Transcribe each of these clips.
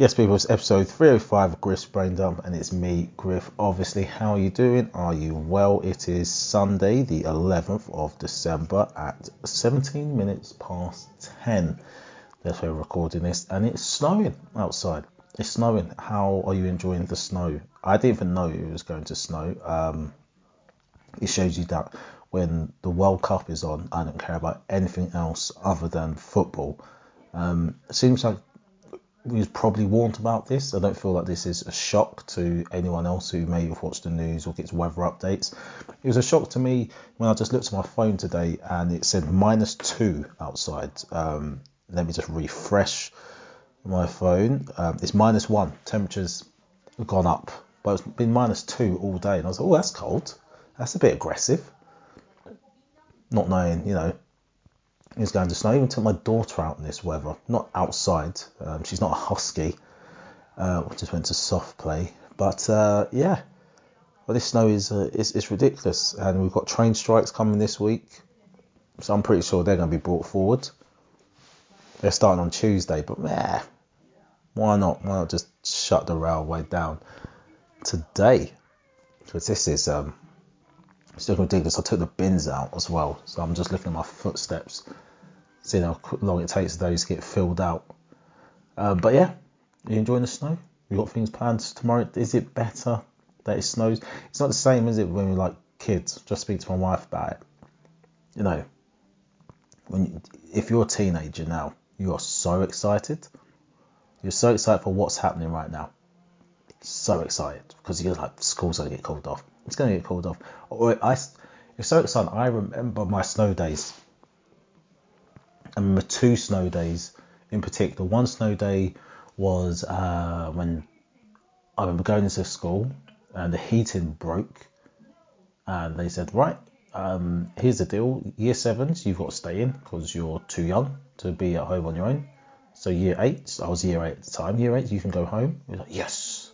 Yes, people, it's episode 305 of Griff's Brain Dump, and it's me, Griff. Obviously, how are you doing? Are you well? It is Sunday, the 11th of December at 17 minutes past 10. That's where we're recording this, and it's snowing outside. It's snowing. How are you enjoying the snow? I didn't even know it was going to snow. Um, it shows you that when the World Cup is on, I don't care about anything else other than football. Um, it seems like we was probably warned about this. I don't feel like this is a shock to anyone else who may have watched the news or gets weather updates. It was a shock to me when I just looked at my phone today and it said minus two outside. Um, let me just refresh my phone. Um, it's minus one. Temperatures have gone up, but it's been minus two all day. And I was like, oh, that's cold. That's a bit aggressive. Not knowing, you know, was going to snow. I even took my daughter out in this weather, not outside. Um, she's not a husky. Uh, just went to soft play, but uh, yeah. Well, this snow is, uh, is is ridiculous, and we've got train strikes coming this week, so I'm pretty sure they're going to be brought forward. They're starting on Tuesday, but meh, why not? Why not just shut the railway down today? Because this is um, still ridiculous. I took the bins out as well, so I'm just looking at my footsteps, seeing how long it takes those to get filled out. Uh, but yeah, you enjoying the snow? You got things planned tomorrow? Is it better that it snows? It's not the same, is it, when we like kids? Just speak to my wife about it. You know, when you, if you're a teenager now, you are so excited. You're so excited for what's happening right now. So excited because you're like school's gonna get called off. It's gonna get called off. Or I, you're so excited. I remember my snow days. I remember two snow days in particular. One snow day was uh, when I remember going into school and the heating broke, and they said, right, um, here's the deal. Year sevens, you've got to stay in because you're too young to be at home on your own. So year eight, I was year eight at the time. Year eight, you can go home. Like, yes.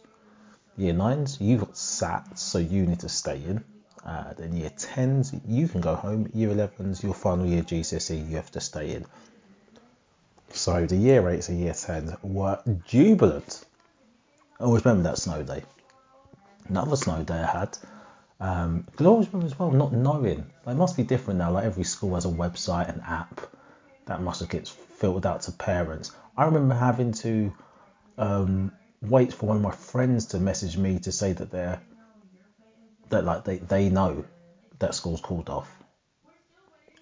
Year nines, you've got SAT, so you need to stay in. Uh, then year tens, you can go home. Year elevens, your final year GCSE, you have to stay in. So the year eights and year tens were jubilant. I always remember that snow day. Another snow day I had. Um, I always remember as well not knowing. It must be different now. Like every school has a website and app that must have gets filtered out to parents. I remember having to um, wait for one of my friends to message me to say that they're that like they, they know that school's called off.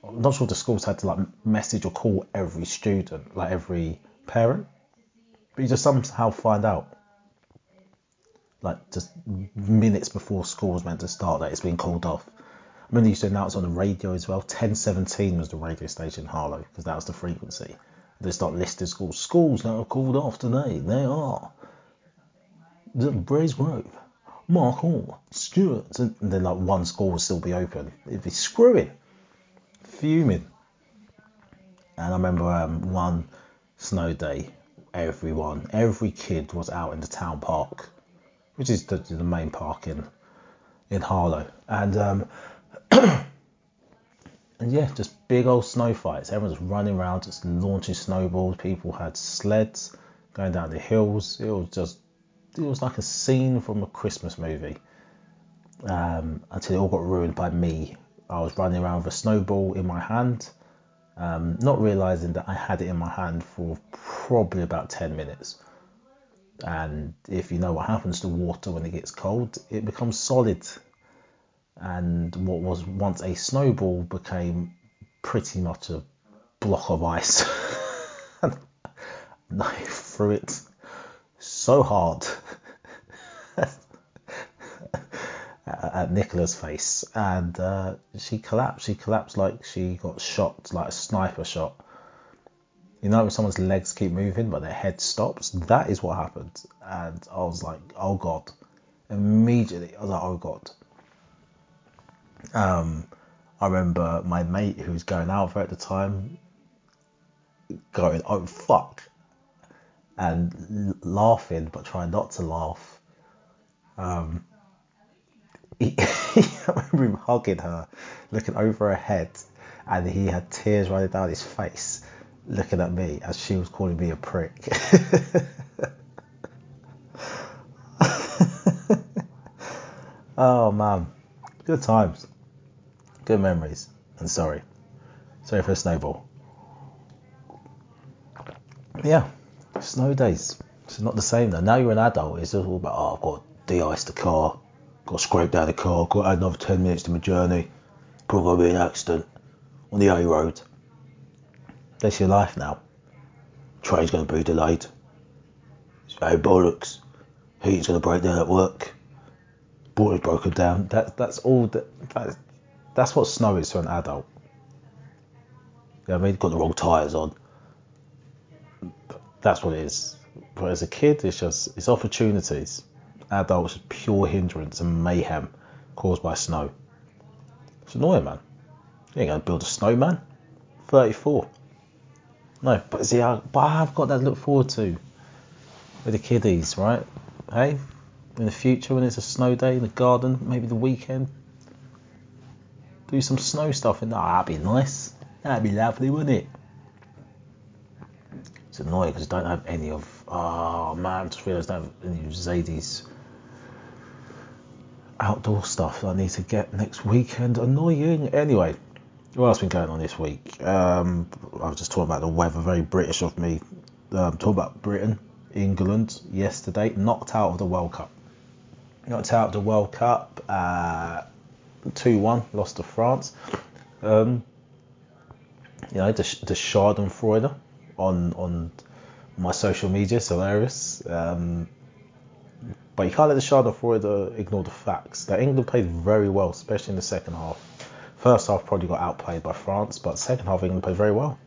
I'm not sure the schools had to like message or call every student, like every parent, but you just somehow find out, like just minutes before school was meant to start, that it's been called off. I remember used to announce on the radio as well. 1017 was the radio station in Harlow because that was the frequency. They start listing schools. Schools that are called off today. They are the Brays Grove, Mark Hall, Stuart, and then like one score would still be open. It'd be screwing, fuming. And I remember um, one snow day, everyone, every kid was out in the town park, which is the, the main park in in Harlow, and um, and yeah, just big old snow fights. Everyone was running around, just launching snowballs. People had sleds going down the hills. It was just, it was like a scene from a Christmas movie. Um, until it all got ruined by me. I was running around with a snowball in my hand, um, not realizing that I had it in my hand for probably about 10 minutes. And if you know what happens to water when it gets cold, it becomes solid and what was once a snowball became pretty much a block of ice. and I threw it so hard at Nicola's face, and uh, she collapsed. She collapsed like she got shot, like a sniper shot. You know, when someone's legs keep moving but their head stops, that is what happened. And I was like, oh god. Immediately, I was like, oh god. Um, I remember my mate who was going out for at the time going, "Oh fuck," and laughing but trying not to laugh. Um, he was hugging her, looking over her head, and he had tears running down his face, looking at me as she was calling me a prick. oh man, good times, good memories, and sorry, sorry for snowball. Yeah, snow days. It's not the same though. Now you're an adult, it's just all about oh, I've got to de-ice the car got scraped out of the car, got to another ten minutes to my journey. Probably gonna be an accident on the A road. That's your life now. Train's gonna be delayed. Hey bollocks. Heat's gonna break down at work. Boiler's broken down. That that's all that that's, that's what snow is for an adult. Yeah, I mean, got the wrong tyres on. That's what it is. But as a kid, it's just it's opportunities. Adults, pure hindrance and mayhem caused by snow. It's annoying, man. You ain't gonna build a snowman. 34. No, but see, I, but I've got that to look forward to with the kiddies, right? Hey, in the future when it's a snow day in the garden, maybe the weekend, do some snow stuff, and oh, that'd be nice. That'd be lovely, wouldn't it? It's annoying because I don't have any of. Oh man, I just realised I don't have any of Zadie's outdoor stuff that I need to get next weekend. Annoying. Anyway, what else been going on this week? Um, I was just talking about the weather, very British of me. Um, talking about Britain, England yesterday, knocked out of the World Cup. Knocked out of the World Cup, uh, 2 1, lost to France. Um, you know, the, the Schadenfreude on, on my social media, it's hilarious. Um, but you can't let the Schadenfreude ignore the facts that England played very well, especially in the second half. First half probably got outplayed by France, but second half England played very well.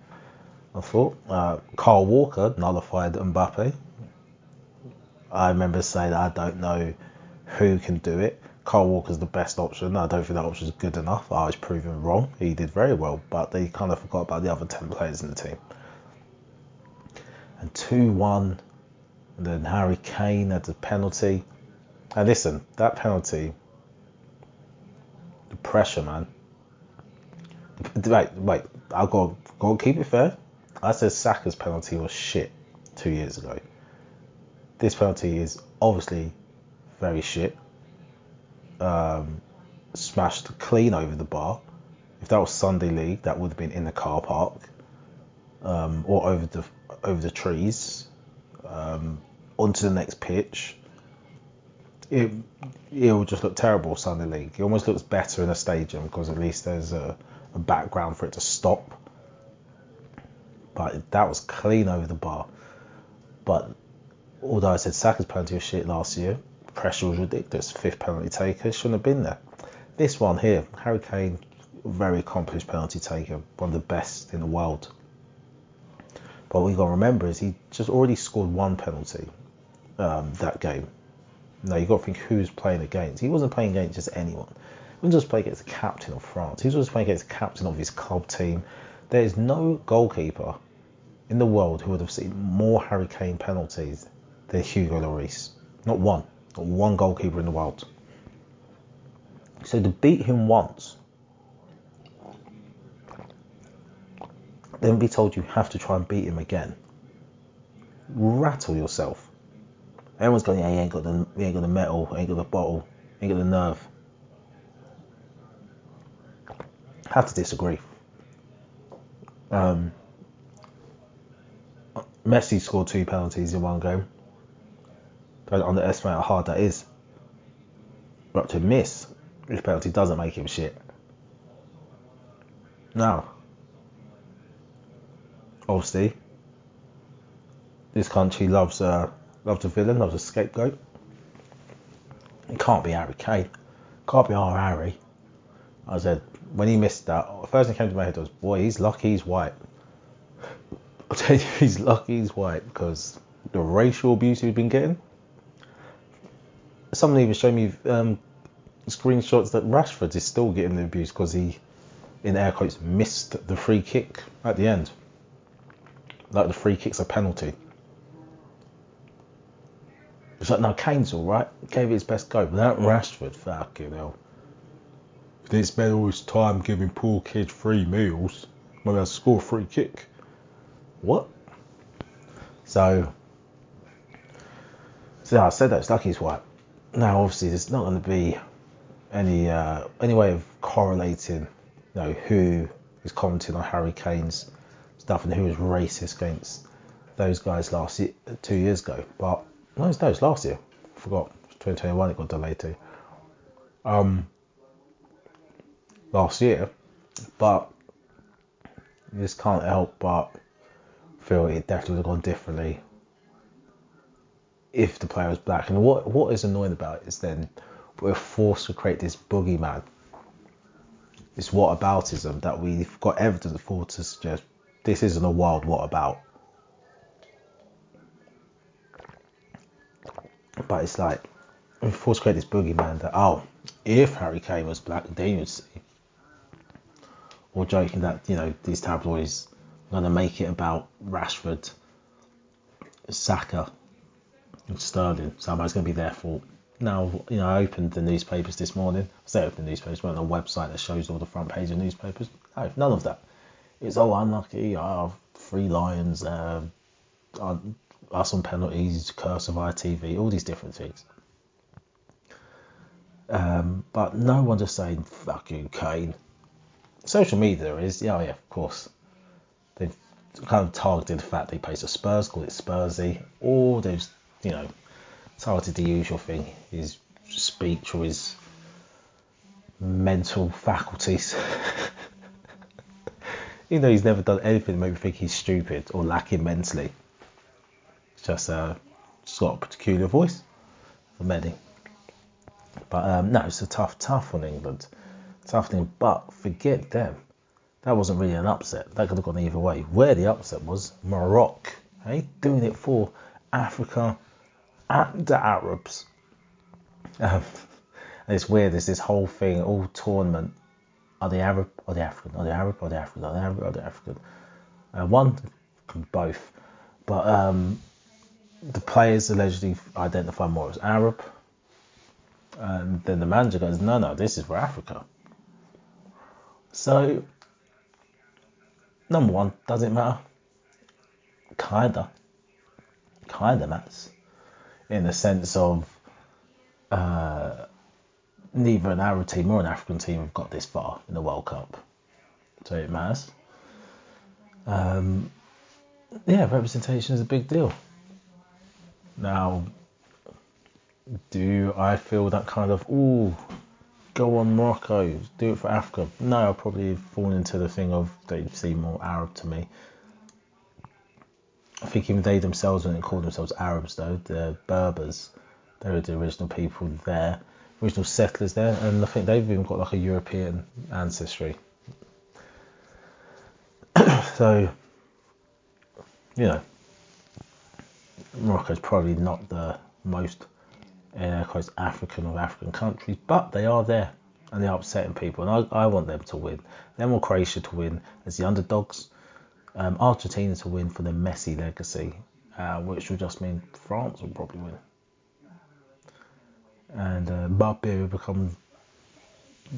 I thought uh, Kyle Walker nullified Mbappe. I remember saying I don't know who can do it. Kyle Walker's the best option. I don't think that option is good enough. I was proven wrong. He did very well, but they kind of forgot about the other 10 players in the team. And 2 1, and then Harry Kane had the penalty. And listen, that penalty, the pressure, man. Wait, wait, I'll go, go keep it fair. I said Saka's penalty was shit two years ago. This penalty is obviously very shit. Um, smashed clean over the bar. If that was Sunday League, that would have been in the car park um, or over the over the trees um, onto the next pitch. It it will just look terrible Sunday League. It almost looks better in a stadium because at least there's a, a background for it to stop. But that was clean over the bar. But although I said Saka's penalty was shit last year, pressure was ridiculous. Fifth penalty taker shouldn't have been there. This one here, Harry Kane, very accomplished penalty taker, one of the best in the world. But what you got to remember is he just already scored one penalty um, that game. Now you've got to think who's playing against. He wasn't playing against just anyone. He wasn't just playing against the captain of France. He was just playing against the captain of his club team. There is no goalkeeper in the world who would have seen more Harry Kane penalties than Hugo Lloris. Not one. Not one goalkeeper in the world. So to beat him once, then be told you have to try and beat him again. Rattle yourself. Everyone's going, yeah, he ain't got the he ain't got the metal, ain't got the bottle, ain't got the nerve. Have to disagree. Um, Messi scored two penalties in one game. Don't underestimate how hard that is. But to miss this penalty doesn't make him shit. Now, obviously, this country loves a loves a villain, loves a scapegoat. It can't be Harry Kane. Can't be our Harry. I said when he missed that, the first thing came to my head was, boy, he's lucky he's white. I'll tell you, he's lucky he's white because the racial abuse he's been getting. Someone even showed me um, screenshots that Rashford is still getting the abuse because he, in air quotes, missed the free kick at the end. Like the free kick's a penalty. It's like, no, Kane's all right. Gave it his best go. But that Rashford, fucking hell. They spend all his time giving poor kids free meals, maybe I'll score a free kick. What? So, so I said that it's lucky he's white. Now, obviously, there's not going to be any uh, any way of correlating, you know, who is commenting on Harry Kane's stuff and who was racist against those guys last year, two years ago. But no, it's no, it's last year. I forgot. 2021 it got delayed to. Um, last year, but just can't help but feel it definitely would have gone differently if the player was black. And what what is annoying about it is then we're forced to create this boogeyman, this whataboutism that we've got evidence for to suggest this isn't a wild what about. But it's like we're forced to create this boogeyman that oh, if Harry Kane was black, then you'd see. Or joking that you know these tabloids are gonna make it about Rashford, Saka, and Sterling. Somebody's gonna be their fault. Now, you know, I opened the newspapers this morning. I say opened the newspapers, went on a website that shows all the front page of newspapers. No, none of that. It's all unlucky. Oh, three lions. Uh, us on penalties, curse of ITV, all these different things. Um, but no one just saying "fuck you, Kane." Social media is, yeah, yeah, of course. They've kind of targeted the fact he plays for Spurs, called it Spursy, or they've, you know, targeted the usual thing: his speech or his mental faculties. Even though he's never done anything to make me think he's stupid or lacking mentally. Just, uh, just got a peculiar voice for many. But um, no, it's a tough, tough on England. Tough thing, but forget them. That wasn't really an upset. That could have gone either way. Where the upset was, Morocco, hey, doing it for Africa and the Arabs. Um, and it's weird. There's this whole thing, all tournament. Are they Arab? Are they African? Are they Arab? Are they African? Are they Arab? Are they African? Uh, one, both. But um, the players allegedly identify more as Arab. And then the manager goes, no, no, this is for Africa. So, number one, does it matter? Kinda. Kinda matters. In the sense of uh, neither an Arab team or an African team have got this far in the World Cup. So it matters. Um, yeah, representation is a big deal. Now, do I feel that kind of, ooh, go on Morocco, do it for Africa? No, I'll probably fall into the thing of they seem more Arab to me. I think even they themselves wouldn't call themselves Arabs though, they're Berbers. They were the original people there, original settlers there, and I think they've even got like a European ancestry. so, you know, Morocco's probably not the most uh, African of African countries, but they are there and they're upsetting people, and I, I want them to win. Them or Croatia to win as the underdogs, um, Argentina to win for the Messi legacy, uh, which will just mean France will probably win, and uh, Mbappe will become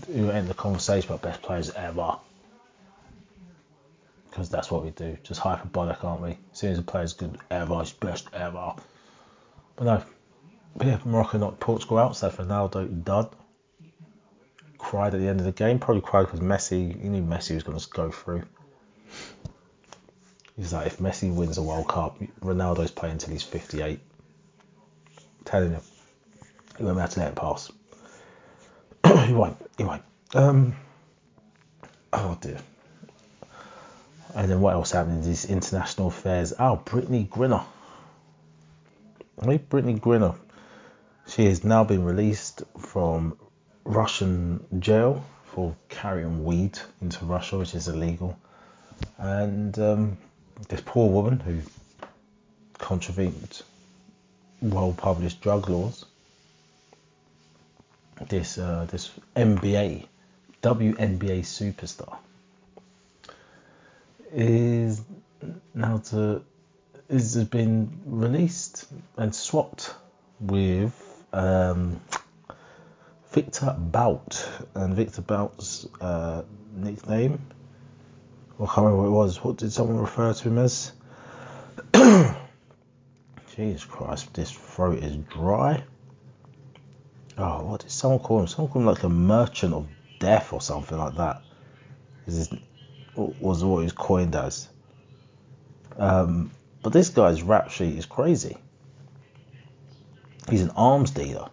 who end the conversation about best players ever. Because that's what we do, just hyperbolic, aren't we? Soon as a player's good ever, he's best ever. But no, yeah, Morocco knocked Portugal out, so Ronaldo dud. Cried at the end of the game, probably cried because Messi, he knew Messi was going to go through. He's like, if Messi wins a World Cup, Ronaldo's playing until he's 58. I'm telling you, he won't be able to let it pass. he won't, he won't. Um, oh dear. And then what else happened in these international affairs? Oh, Brittney Griner. Hey, Brittney Griner. She has now been released from Russian jail for carrying weed into Russia, which is illegal. And um, this poor woman who contravened well published drug laws, this uh, this NBA, WNBA superstar, is now to is has been released and swapped with um, Victor Bout, and Victor Bout's uh, nickname. I can't remember what it was. What did someone refer to him as? Jesus Christ, this throat is dry. oh, what did someone call him? Someone called him like a merchant of death or something like that. This was what he was coined as. Um, but this guy's rap sheet is crazy. He's an arms dealer.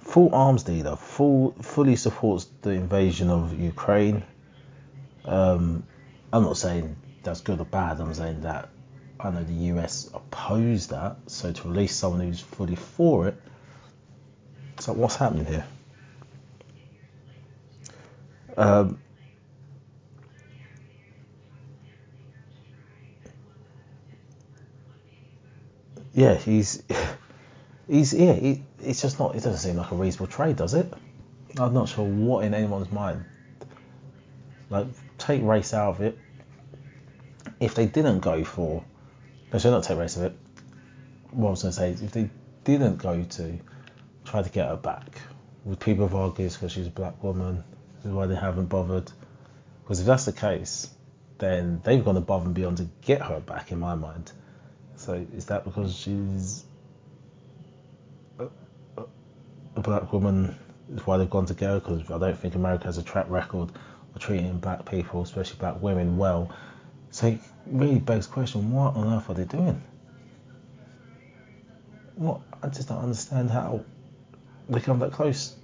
Full arms dealer. Full, fully supports the invasion of Ukraine. Um, I'm not saying that's good or bad. I'm saying that I know the US opposed that. So to release someone who's fully for it, so what's happening here? Um, yeah, he's he's yeah, he, it's just not. It doesn't seem like a reasonable trade, does it? I'm not sure what in anyone's mind. Like, take race out of it. If they didn't go for, no, should not take race of it. What I was going to say is, if they didn't go to try to get her back, would people have argued because she's a black woman? Is why they haven't bothered? Because if that's the case, then they've gone above and beyond to get her back, in my mind. So is that because she's a, a black woman? Is why they've gone to go? Because I don't think America has a track record of treating black people, especially black women, well. So it really begs the question: What on earth are they doing? What I just don't understand how they come that close.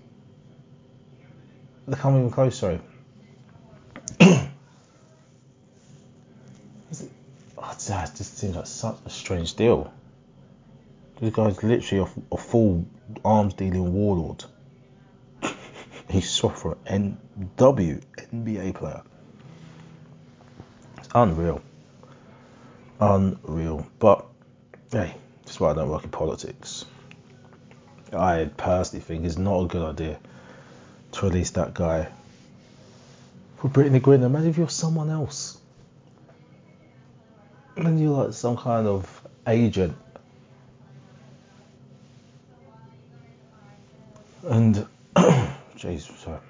They come even close. Sorry. It just seems like such a strange deal. This guy's literally a, a full arms dealing warlord. He's for an NW NBA player. It's unreal. Unreal. But hey, that's why I don't work in politics. I personally think it's not a good idea to release that guy for Brittney Griner. Imagine if you're someone else and you're like some kind of agent. And jeez, sorry.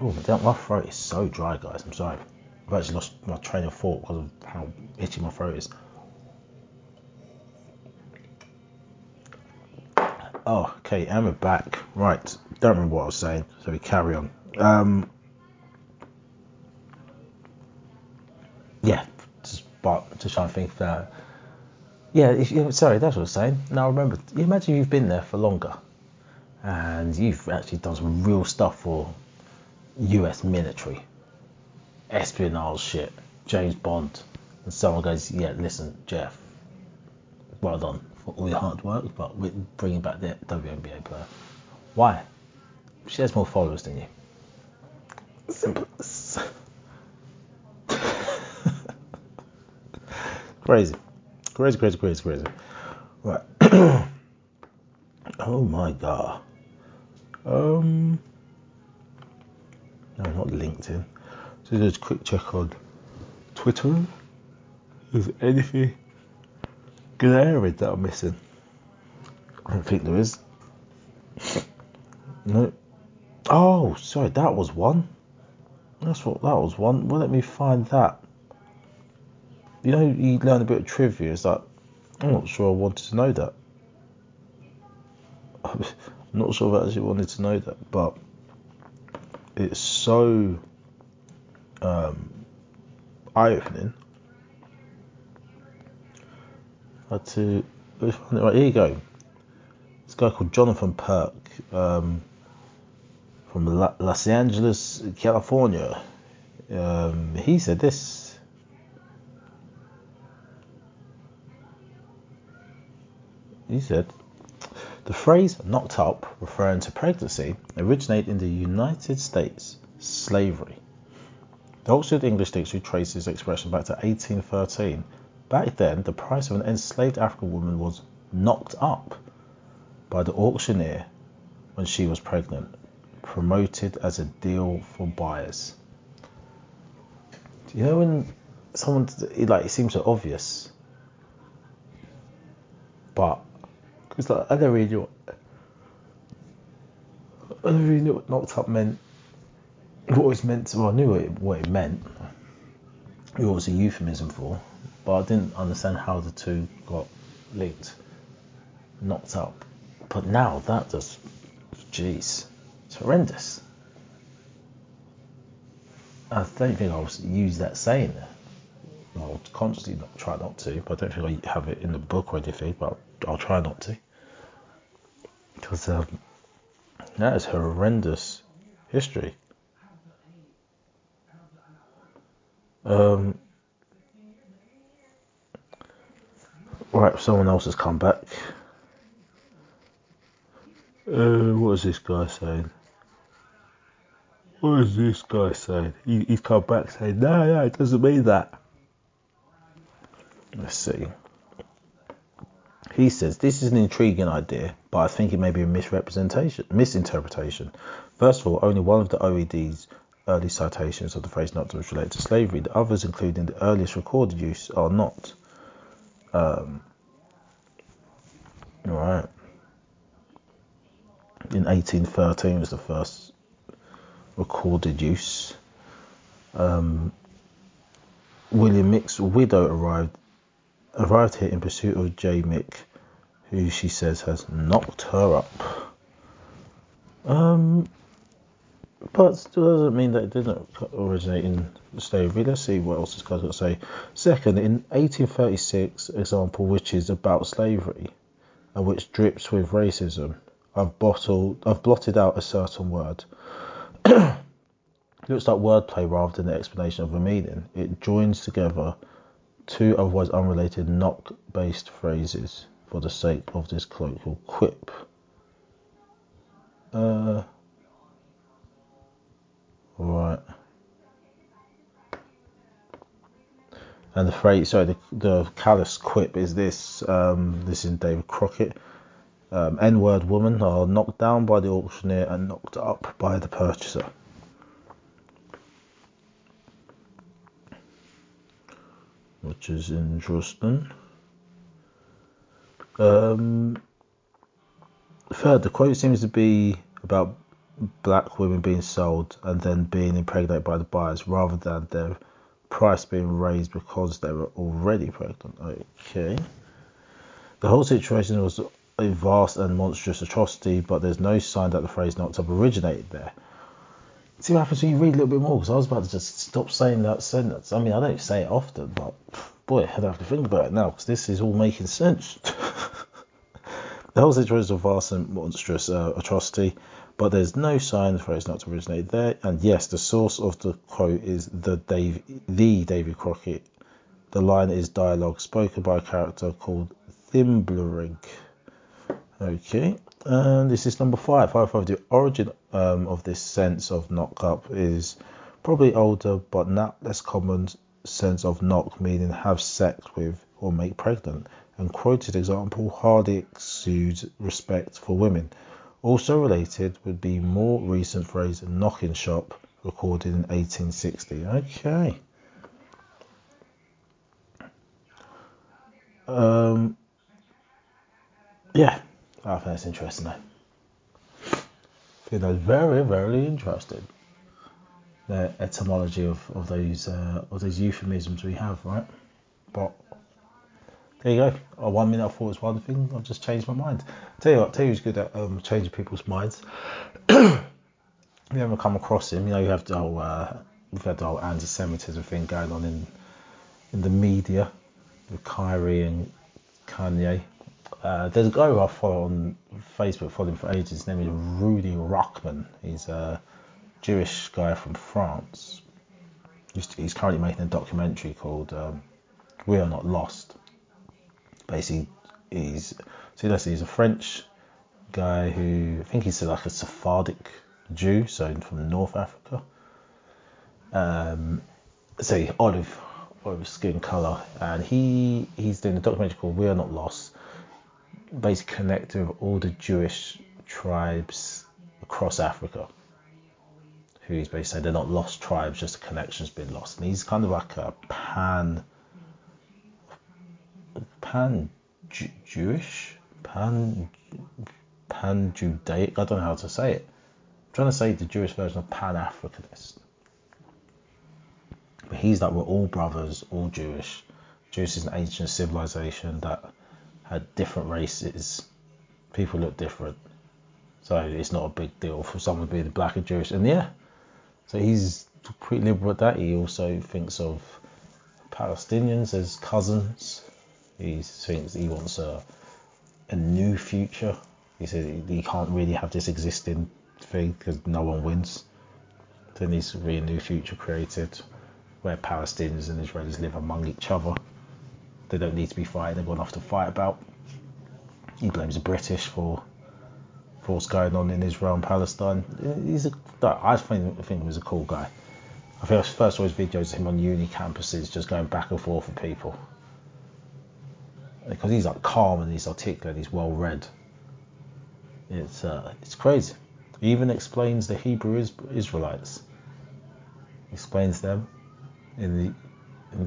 Oh, my, throat is so dry, guys. I'm sorry. I've actually lost my train of thought because of how itchy my throat is. Oh, okay, and we're back. Right, don't remember what I was saying, so we carry on. Um, yeah, but just trying to think that. Yeah, if, you, sorry, that's what I was saying. Now remember, you imagine you've been there for longer, and you've actually done some real stuff for U.S. military, espionage shit, James Bond, and someone goes, "Yeah, listen, Jeff, well done for all your hard work, but we're bringing back the WNBA player. Why? She has more followers than you. Simple. Crazy. Crazy, crazy, crazy, crazy. Right. oh my god. Um. No, not LinkedIn. So just a quick check on Twitter. Is anything glaring that I'm missing? I don't think there is. No. Oh, sorry, that was one. That's what that was one. Well, let me find that you know, you learn a bit of trivia. It's like, I'm not sure I wanted to know that. I'm not sure I actually wanted to know that, but it's so um, eye opening. Had to right here you go. This guy called Jonathan Perk um, from Los Angeles, California. Um, he said this He said, the phrase knocked up, referring to pregnancy, originated in the United States slavery. The Oxford English Dictionary traces this expression back to 1813. Back then, the price of an enslaved African woman was knocked up by the auctioneer when she was pregnant, promoted as a deal for buyers. Do you know when someone like it seems so obvious, but because like, I never really knew what, I never really knew what knocked up meant. What it was meant to, well, I knew what it, what it meant. It was a euphemism for, but I didn't understand how the two got linked. Knocked up, But now that does, jeez, it's horrendous. I don't think I'll use that saying. I'll consciously not, try not to, but I don't think I have it in the book or anything, but I'll try not to. Because um, that is horrendous history. Um, right, someone else has come back. Uh, what is this guy saying? What is this guy saying? He, he's come back saying, no, no, it doesn't mean that. Let's see. He says, This is an intriguing idea, but I think it may be a misrepresentation, misinterpretation. First of all, only one of the OED's early citations of the phrase not to relate to slavery. The others, including the earliest recorded use, are not. Um, right. In 1813 was the first recorded use. Um, William Mick's widow arrived arrived here in pursuit of J. Mick, who she says has knocked her up. Um, but still doesn't mean that it didn't originate in slavery. Let's see what else this guy's got to say. Second, in 1836, example which is about slavery, and which drips with racism, I've bottled, I've blotted out a certain word. Looks like wordplay rather than the explanation of a meaning. It joins together two otherwise unrelated knock-based phrases for the sake of this colloquial quip. Uh, right. And the phrase, sorry, the, the callous quip is this. Um, this is David Crockett. Um, N-word woman are knocked down by the auctioneer and knocked up by the purchaser. Which is interesting. Um, third, the quote seems to be about black women being sold and then being impregnated by the buyers rather than their price being raised because they were already pregnant. Okay. The whole situation was a vast and monstrous atrocity, but there's no sign that the phrase knocked up originated there. See what happens when you read a little bit more, because I was about to just stop saying that sentence. I mean, I don't say it often, but boy, I'd have to think about it now, because this is all making sense. the whole situation is a vast and monstrous uh, atrocity, but there's no sign for it not to originate there. And yes, the source of the quote is the Dave, the David Crockett. The line is dialogue spoken by a character called Thimblerig. Okay, and this is number five. However, the origin um, of this sense of knock up is probably older, but not less common sense of knock, meaning have sex with or make pregnant. And quoted example hardly exudes respect for women. Also related would be more recent phrase knocking shop, recorded in 1860. Okay. Um, yeah, I think that's interesting. Though. I think that's very, very interesting. The etymology of, of those uh, of those euphemisms we have, right? But there you go. Oh, one minute I thought it was one thing, I've just changed my mind. Tell you what, tell you who's good at um, changing people's minds. you ever come across him? You know, you have the whole uh, we've had the whole anti-Semitism thing going on in in the media with Kyrie and Kanye. Uh, there's a guy who I follow on Facebook, followed him for ages. His name is Rudy Rochman. He's a Jewish guy from France. He's, currently making a documentary called um, "We Are Not Lost." Basically, he's see, let's he's a French guy who I think he's like a Sephardic Jew, so from North Africa. Um, so olive olive skin color, and he he's doing a documentary called "We Are Not Lost." Basically connected with all the Jewish tribes across Africa. Who he's basically saying they're not lost tribes, just the connection's been lost. And he's kind of like a pan pan Jewish, pan pan Judaic. I don't know how to say it. I'm trying to say the Jewish version of pan Africanist. But he's like we're all brothers, all Jewish. Jewish is an ancient civilization that had different races people look different. So it's not a big deal for someone being black and Jewish. And yeah, so he's pretty liberal with that. He also thinks of Palestinians as cousins. He thinks he wants a a new future. He said he can't really have this existing thing because no one wins. There needs to be a new future created where Palestinians and Israelis live among each other. They don't need to be fighting. They've got enough to fight about. He blames the British for for what's going on in Israel and Palestine. He's a, I think, think he was a cool guy. I think I first saw his videos of him on uni campuses just going back and forth with people. Because he's like calm and he's articulate, he's well read. It's uh, it's crazy. He even explains the Hebrew Israelites. Explains them in the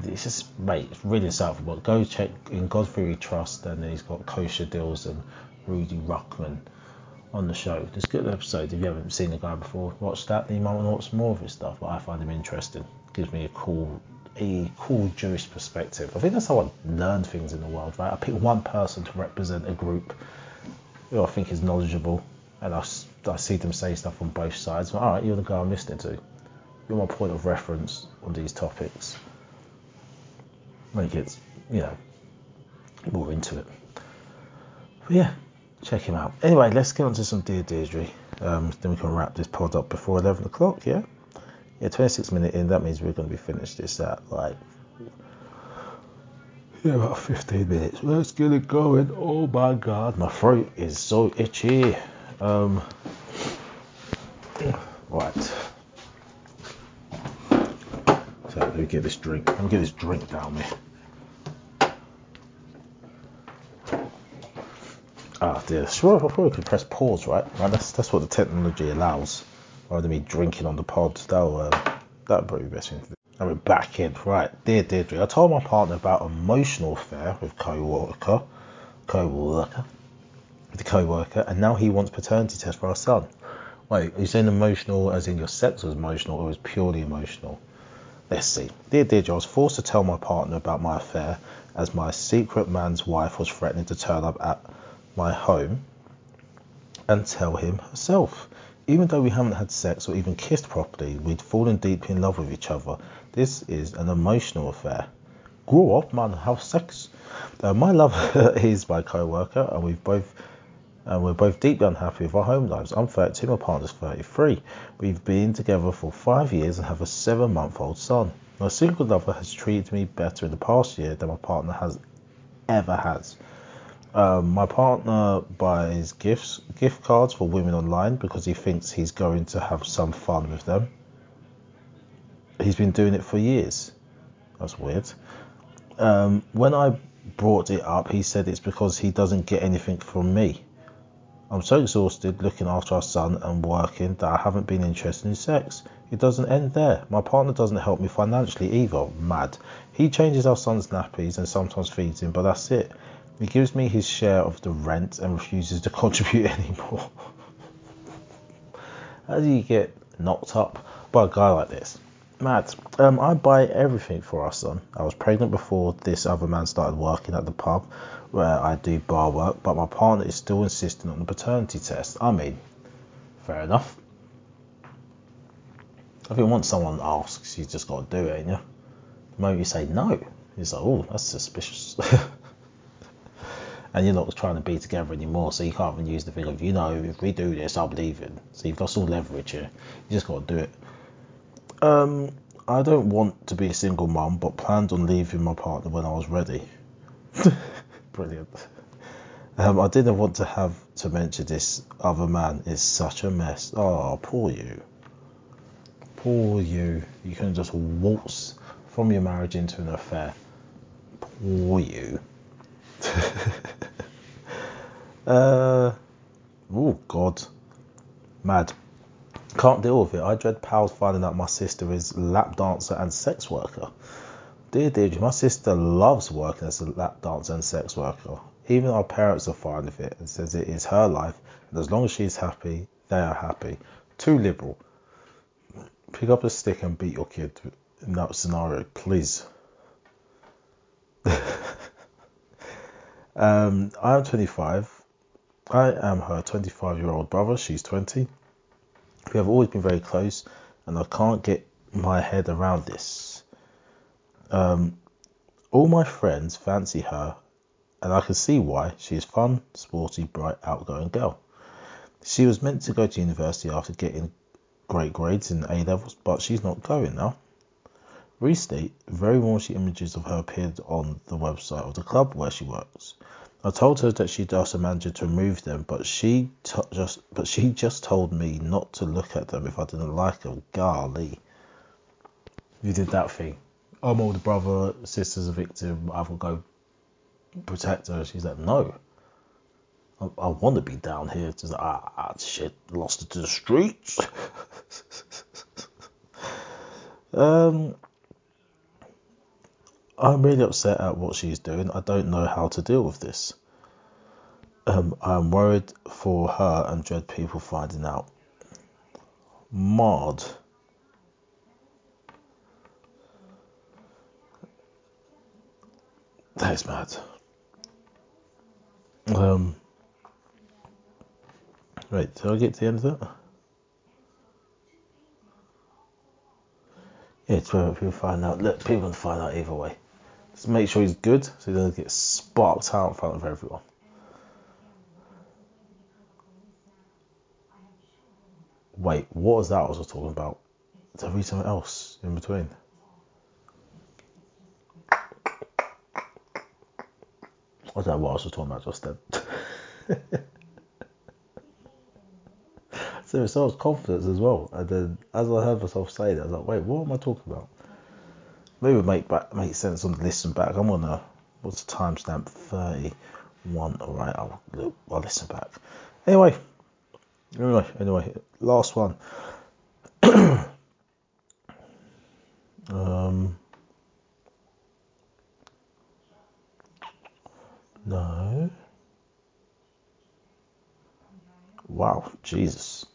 it's just mate, it's really insightful. But go check in Godfrey Trust, and then he's got Kosha Dillz and Rudy Rochman on the show. There's good episodes. If you haven't seen the guy before, watch that. You might want to watch more of his stuff. But I find him interesting. Gives me a cool, a cool Jewish perspective. I think that's how I learn things in the world, right? I pick one person to represent a group who I think is knowledgeable, and I, I see them say stuff on both sides. All right, you're the guy I'm listening to. You're my point of reference on these topics. Make it, you know, more into it. But yeah, check him out. Anyway, let's get on to some Dear Deirdre. Um, then we can wrap this pod up before 11 o'clock, yeah? Yeah, 26 minutes in, that means we're going to be finished this at like, yeah, about 15 minutes. Let's get it going. Oh my god, my throat is so itchy. Um, right. So let me get this drink. Let me get this drink down me. Ah, dear. Sure, I probably could press pause, right? right? That's that's what the technology allows. Rather than me drinking on the pod, that'll um, that'll probably be best thing to do. And we're back in, right? Dear Deirdre, I told my partner about emotional affair with co-worker, co-worker, the co-worker, and now he wants paternity test for our son. Wait, are you saying emotional as in your sex was emotional, or was purely emotional? Let's see. Dear Deirdre, I was forced to tell my partner about my affair as my secret man's wife was threatening to turn up at my home and tell him herself. Even though we haven't had sex or even kissed properly, we'd fallen deeply in love with each other. This is an emotional affair. Grow up, man. Have sex. Uh, my lover is my co-worker, and we've both and we're both deeply unhappy with our home lives. I'm 32, my partner's 33. We've been together for five years and have a seven-month-old son. My single lover has treated me better in the past year than my partner has ever has. Um, my partner buys gifts, gift cards for women online because he thinks he's going to have some fun with them. He's been doing it for years. That's weird. Um, when I brought it up, he said it's because he doesn't get anything from me. I'm so exhausted looking after our son and working that I haven't been interested in sex. It doesn't end there. My partner doesn't help me financially either. Mad. He changes our son's nappies and sometimes feeds him, but that's it. He gives me his share of the rent and refuses to contribute anymore. How do you get knocked up by a guy like this? Mad. Um, I buy everything for our son. I was pregnant before this other man started working at the pub where I do bar work, but my partner is still insisting on the paternity test. I mean, fair enough. I think once someone asks, you just got to do it, ain't you? The moment you say no, it's like, oh, that's suspicious. and you're not trying to be together anymore, so you can't even use the thing of, you know, if we do this, I'll believe it. So you've lost all leverage here. You just got to do it. Um, I don't want to be a single mum, but planned on leaving my partner when I was ready. Brilliant. Um, I didn't want to have to mention this other man is such a mess. Oh, poor you. Poor you. You can just waltz from your marriage into an affair. Poor you. uh, oh God, mad. Can't deal with it. I dread pals finding out my sister is lap dancer and sex worker. Dear Deirdre, my sister loves working as a lap dancer and sex worker. Even our parents are fine with it and says it is her life, and as long as she's happy, they are happy. Too liberal. Pick up a stick and beat your kid in that scenario, please. Um, I'm 25. I am her 25 year old brother, she's 20. We have always been very close, and I can't get my head around this. Um, all my friends fancy her, and I can see why. She is fun, sporty, bright, outgoing girl. She was meant to go to university after getting great grades in A levels, but she's not going now. Recently, very raunchy images of her appeared on the website of the club where she works. I told her that she'd asked the manager to remove them, but she t- just but she just told me not to look at them if I didn't like them. Golly, you did that thing. I'm older brother, sister's a victim. Got to go protect her. She's like, no. I, I want to be down here. Just like, ah, ah shit, lost it to the streets. um, I'm really upset at what she's doing. I don't know how to deal with this. Um, I'm worried for her and dread people finding out. Mod. That is mad. Um, right, so I get to the end of that? Yeah, it's where people find out. Look, people can find out either way. Just make sure he's good so he doesn't get sparked out in front of everyone. Wait, what was that I was talking about? Did I read something else in between? Don't know what I was talking about just then. so it was confidence as well. And then as I heard myself say that, I was like, wait, what am I talking about? maybe it make back, make sense on the listen back. I'm on a what's the timestamp? Thirty one. All right, I'll I'll listen back. Anyway, anyway, anyway, last one. um, no. Wow, Jesus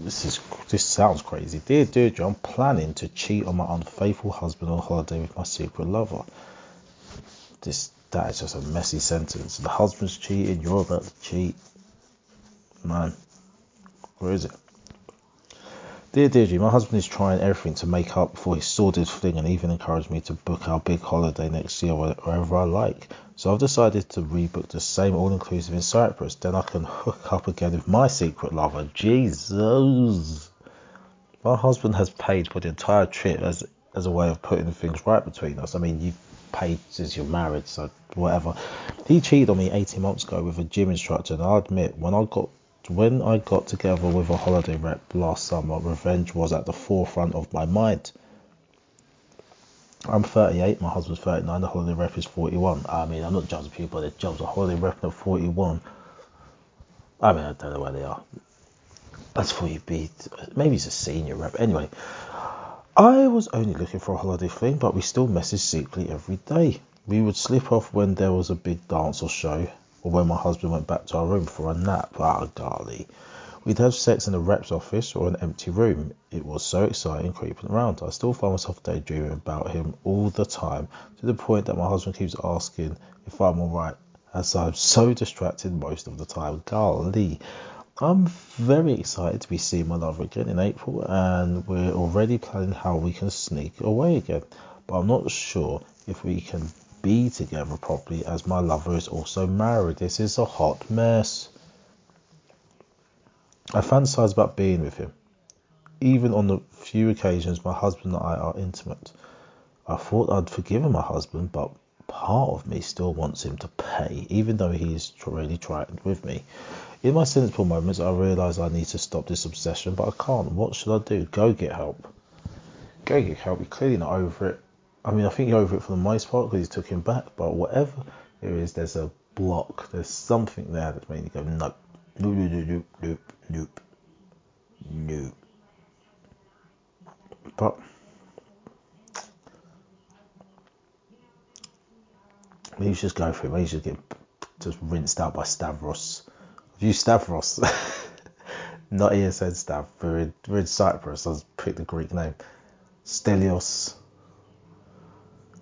this is this sounds crazy. Dear Deirdre, I'm planning to cheat on my unfaithful husband on holiday with my secret lover. This that is just a messy sentence. The husband's cheating, you're about to cheat. Man, where is it? Dear Deirdre, my husband is trying everything to make up for his sordid fling and even encouraged me to book our big holiday next year wherever I like. So I've decided to rebook the same all inclusive in Cyprus. Then I can hook up again with my secret lover. Jesus. My husband has paid for the entire trip as as a way of putting things right between us. I mean, you've paid since you're married, so whatever. He cheated on me 18 months ago with a gym instructor, and I admit, when I got when I got together with a holiday rep last summer, revenge was at the forefront of my mind. I'm 38, my husband's 39, the holiday rep is 41. I mean, I'm not judging people, their jobs. A holiday rep at 41. I mean, I don't know where they are. That's for you be. Maybe he's a senior rep. Anyway, I was only looking for a holiday fling, but we still message secretly every day. We would slip off when there was a big dance or show, or when my husband went back to our room for a nap. Ah, golly. We'd have sex in the rep's office or an empty room. It was so exciting creeping around. I still find myself daydreaming about him all the time, to the point that my husband keeps asking if I'm alright, as I'm so distracted most of the time. Golly. I'm very excited to be seeing my lover again in April, and we're already planning how we can sneak away again. But I'm not sure if we can be together properly as my lover is also married. This is a hot mess. I fantasize about being with him. Even on the few occasions my husband and I are intimate. I thought I'd forgiven my husband, but part of me still wants him to pay, even though he's really tried with me. In my sensible moments, I realise I need to stop this obsession, but I can't. What should I do? Go get help. Go get help. You're clearly not over it. I mean, I think you're over it for the most part because he took him back, but whatever there is, there's a block. There's something there that's making you go, nope, nope, nope, nope, nope, nope. But maybe just go for it. Maybe you should get just rinsed out by Stavros. If you Stavros, not ESN Stav, we're in, we're in Cyprus. I'll pick the Greek name. Stelios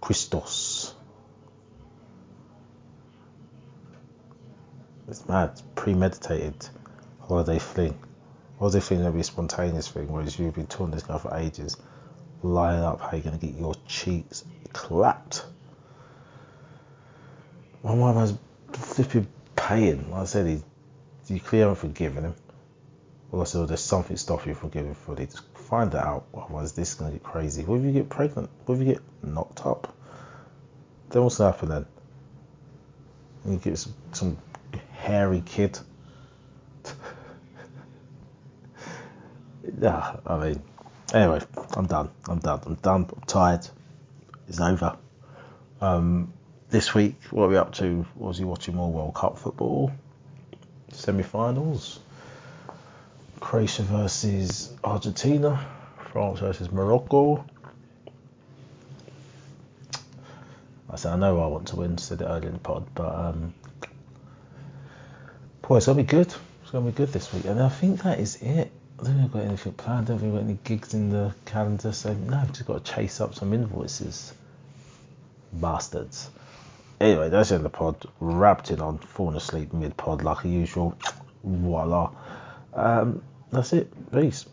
Christos. It's mad. Premeditated holiday fling. Holiday fling will be a spontaneous thing, whereas you've been talking this guy for ages, lining up how you're going to get your cheeks clapped. My mum has flipping paying. Like I said, he, you clearly haven't forgiven him. Well, I said, there's something stopping you from giving fully. Just find that out. Otherwise, this is going to get crazy. What if you get pregnant? What if you get knocked up? Then what's going to happen then? You get some, some hairy kid. yeah, I mean, anyway, I'm done. I'm done. I'm done. I'm tired. It's over. Um, this week, what are we up to? Was he watching more World Cup football? Semi-finals. Croatia versus Argentina. France versus Morocco. I said I know I want to win. Said it earlier in the pod, but um, boy, it's gonna be good. It's gonna be good this week, and I think that is it. I don't think I've got anything planned. I don't think I've got any gigs in the calendar, so no, I've just got to chase up some invoices. Bastards. Anyway, that's in the pod. Wrapped it on, falling asleep mid pod like usual. Voila. Um, that's it. Peace.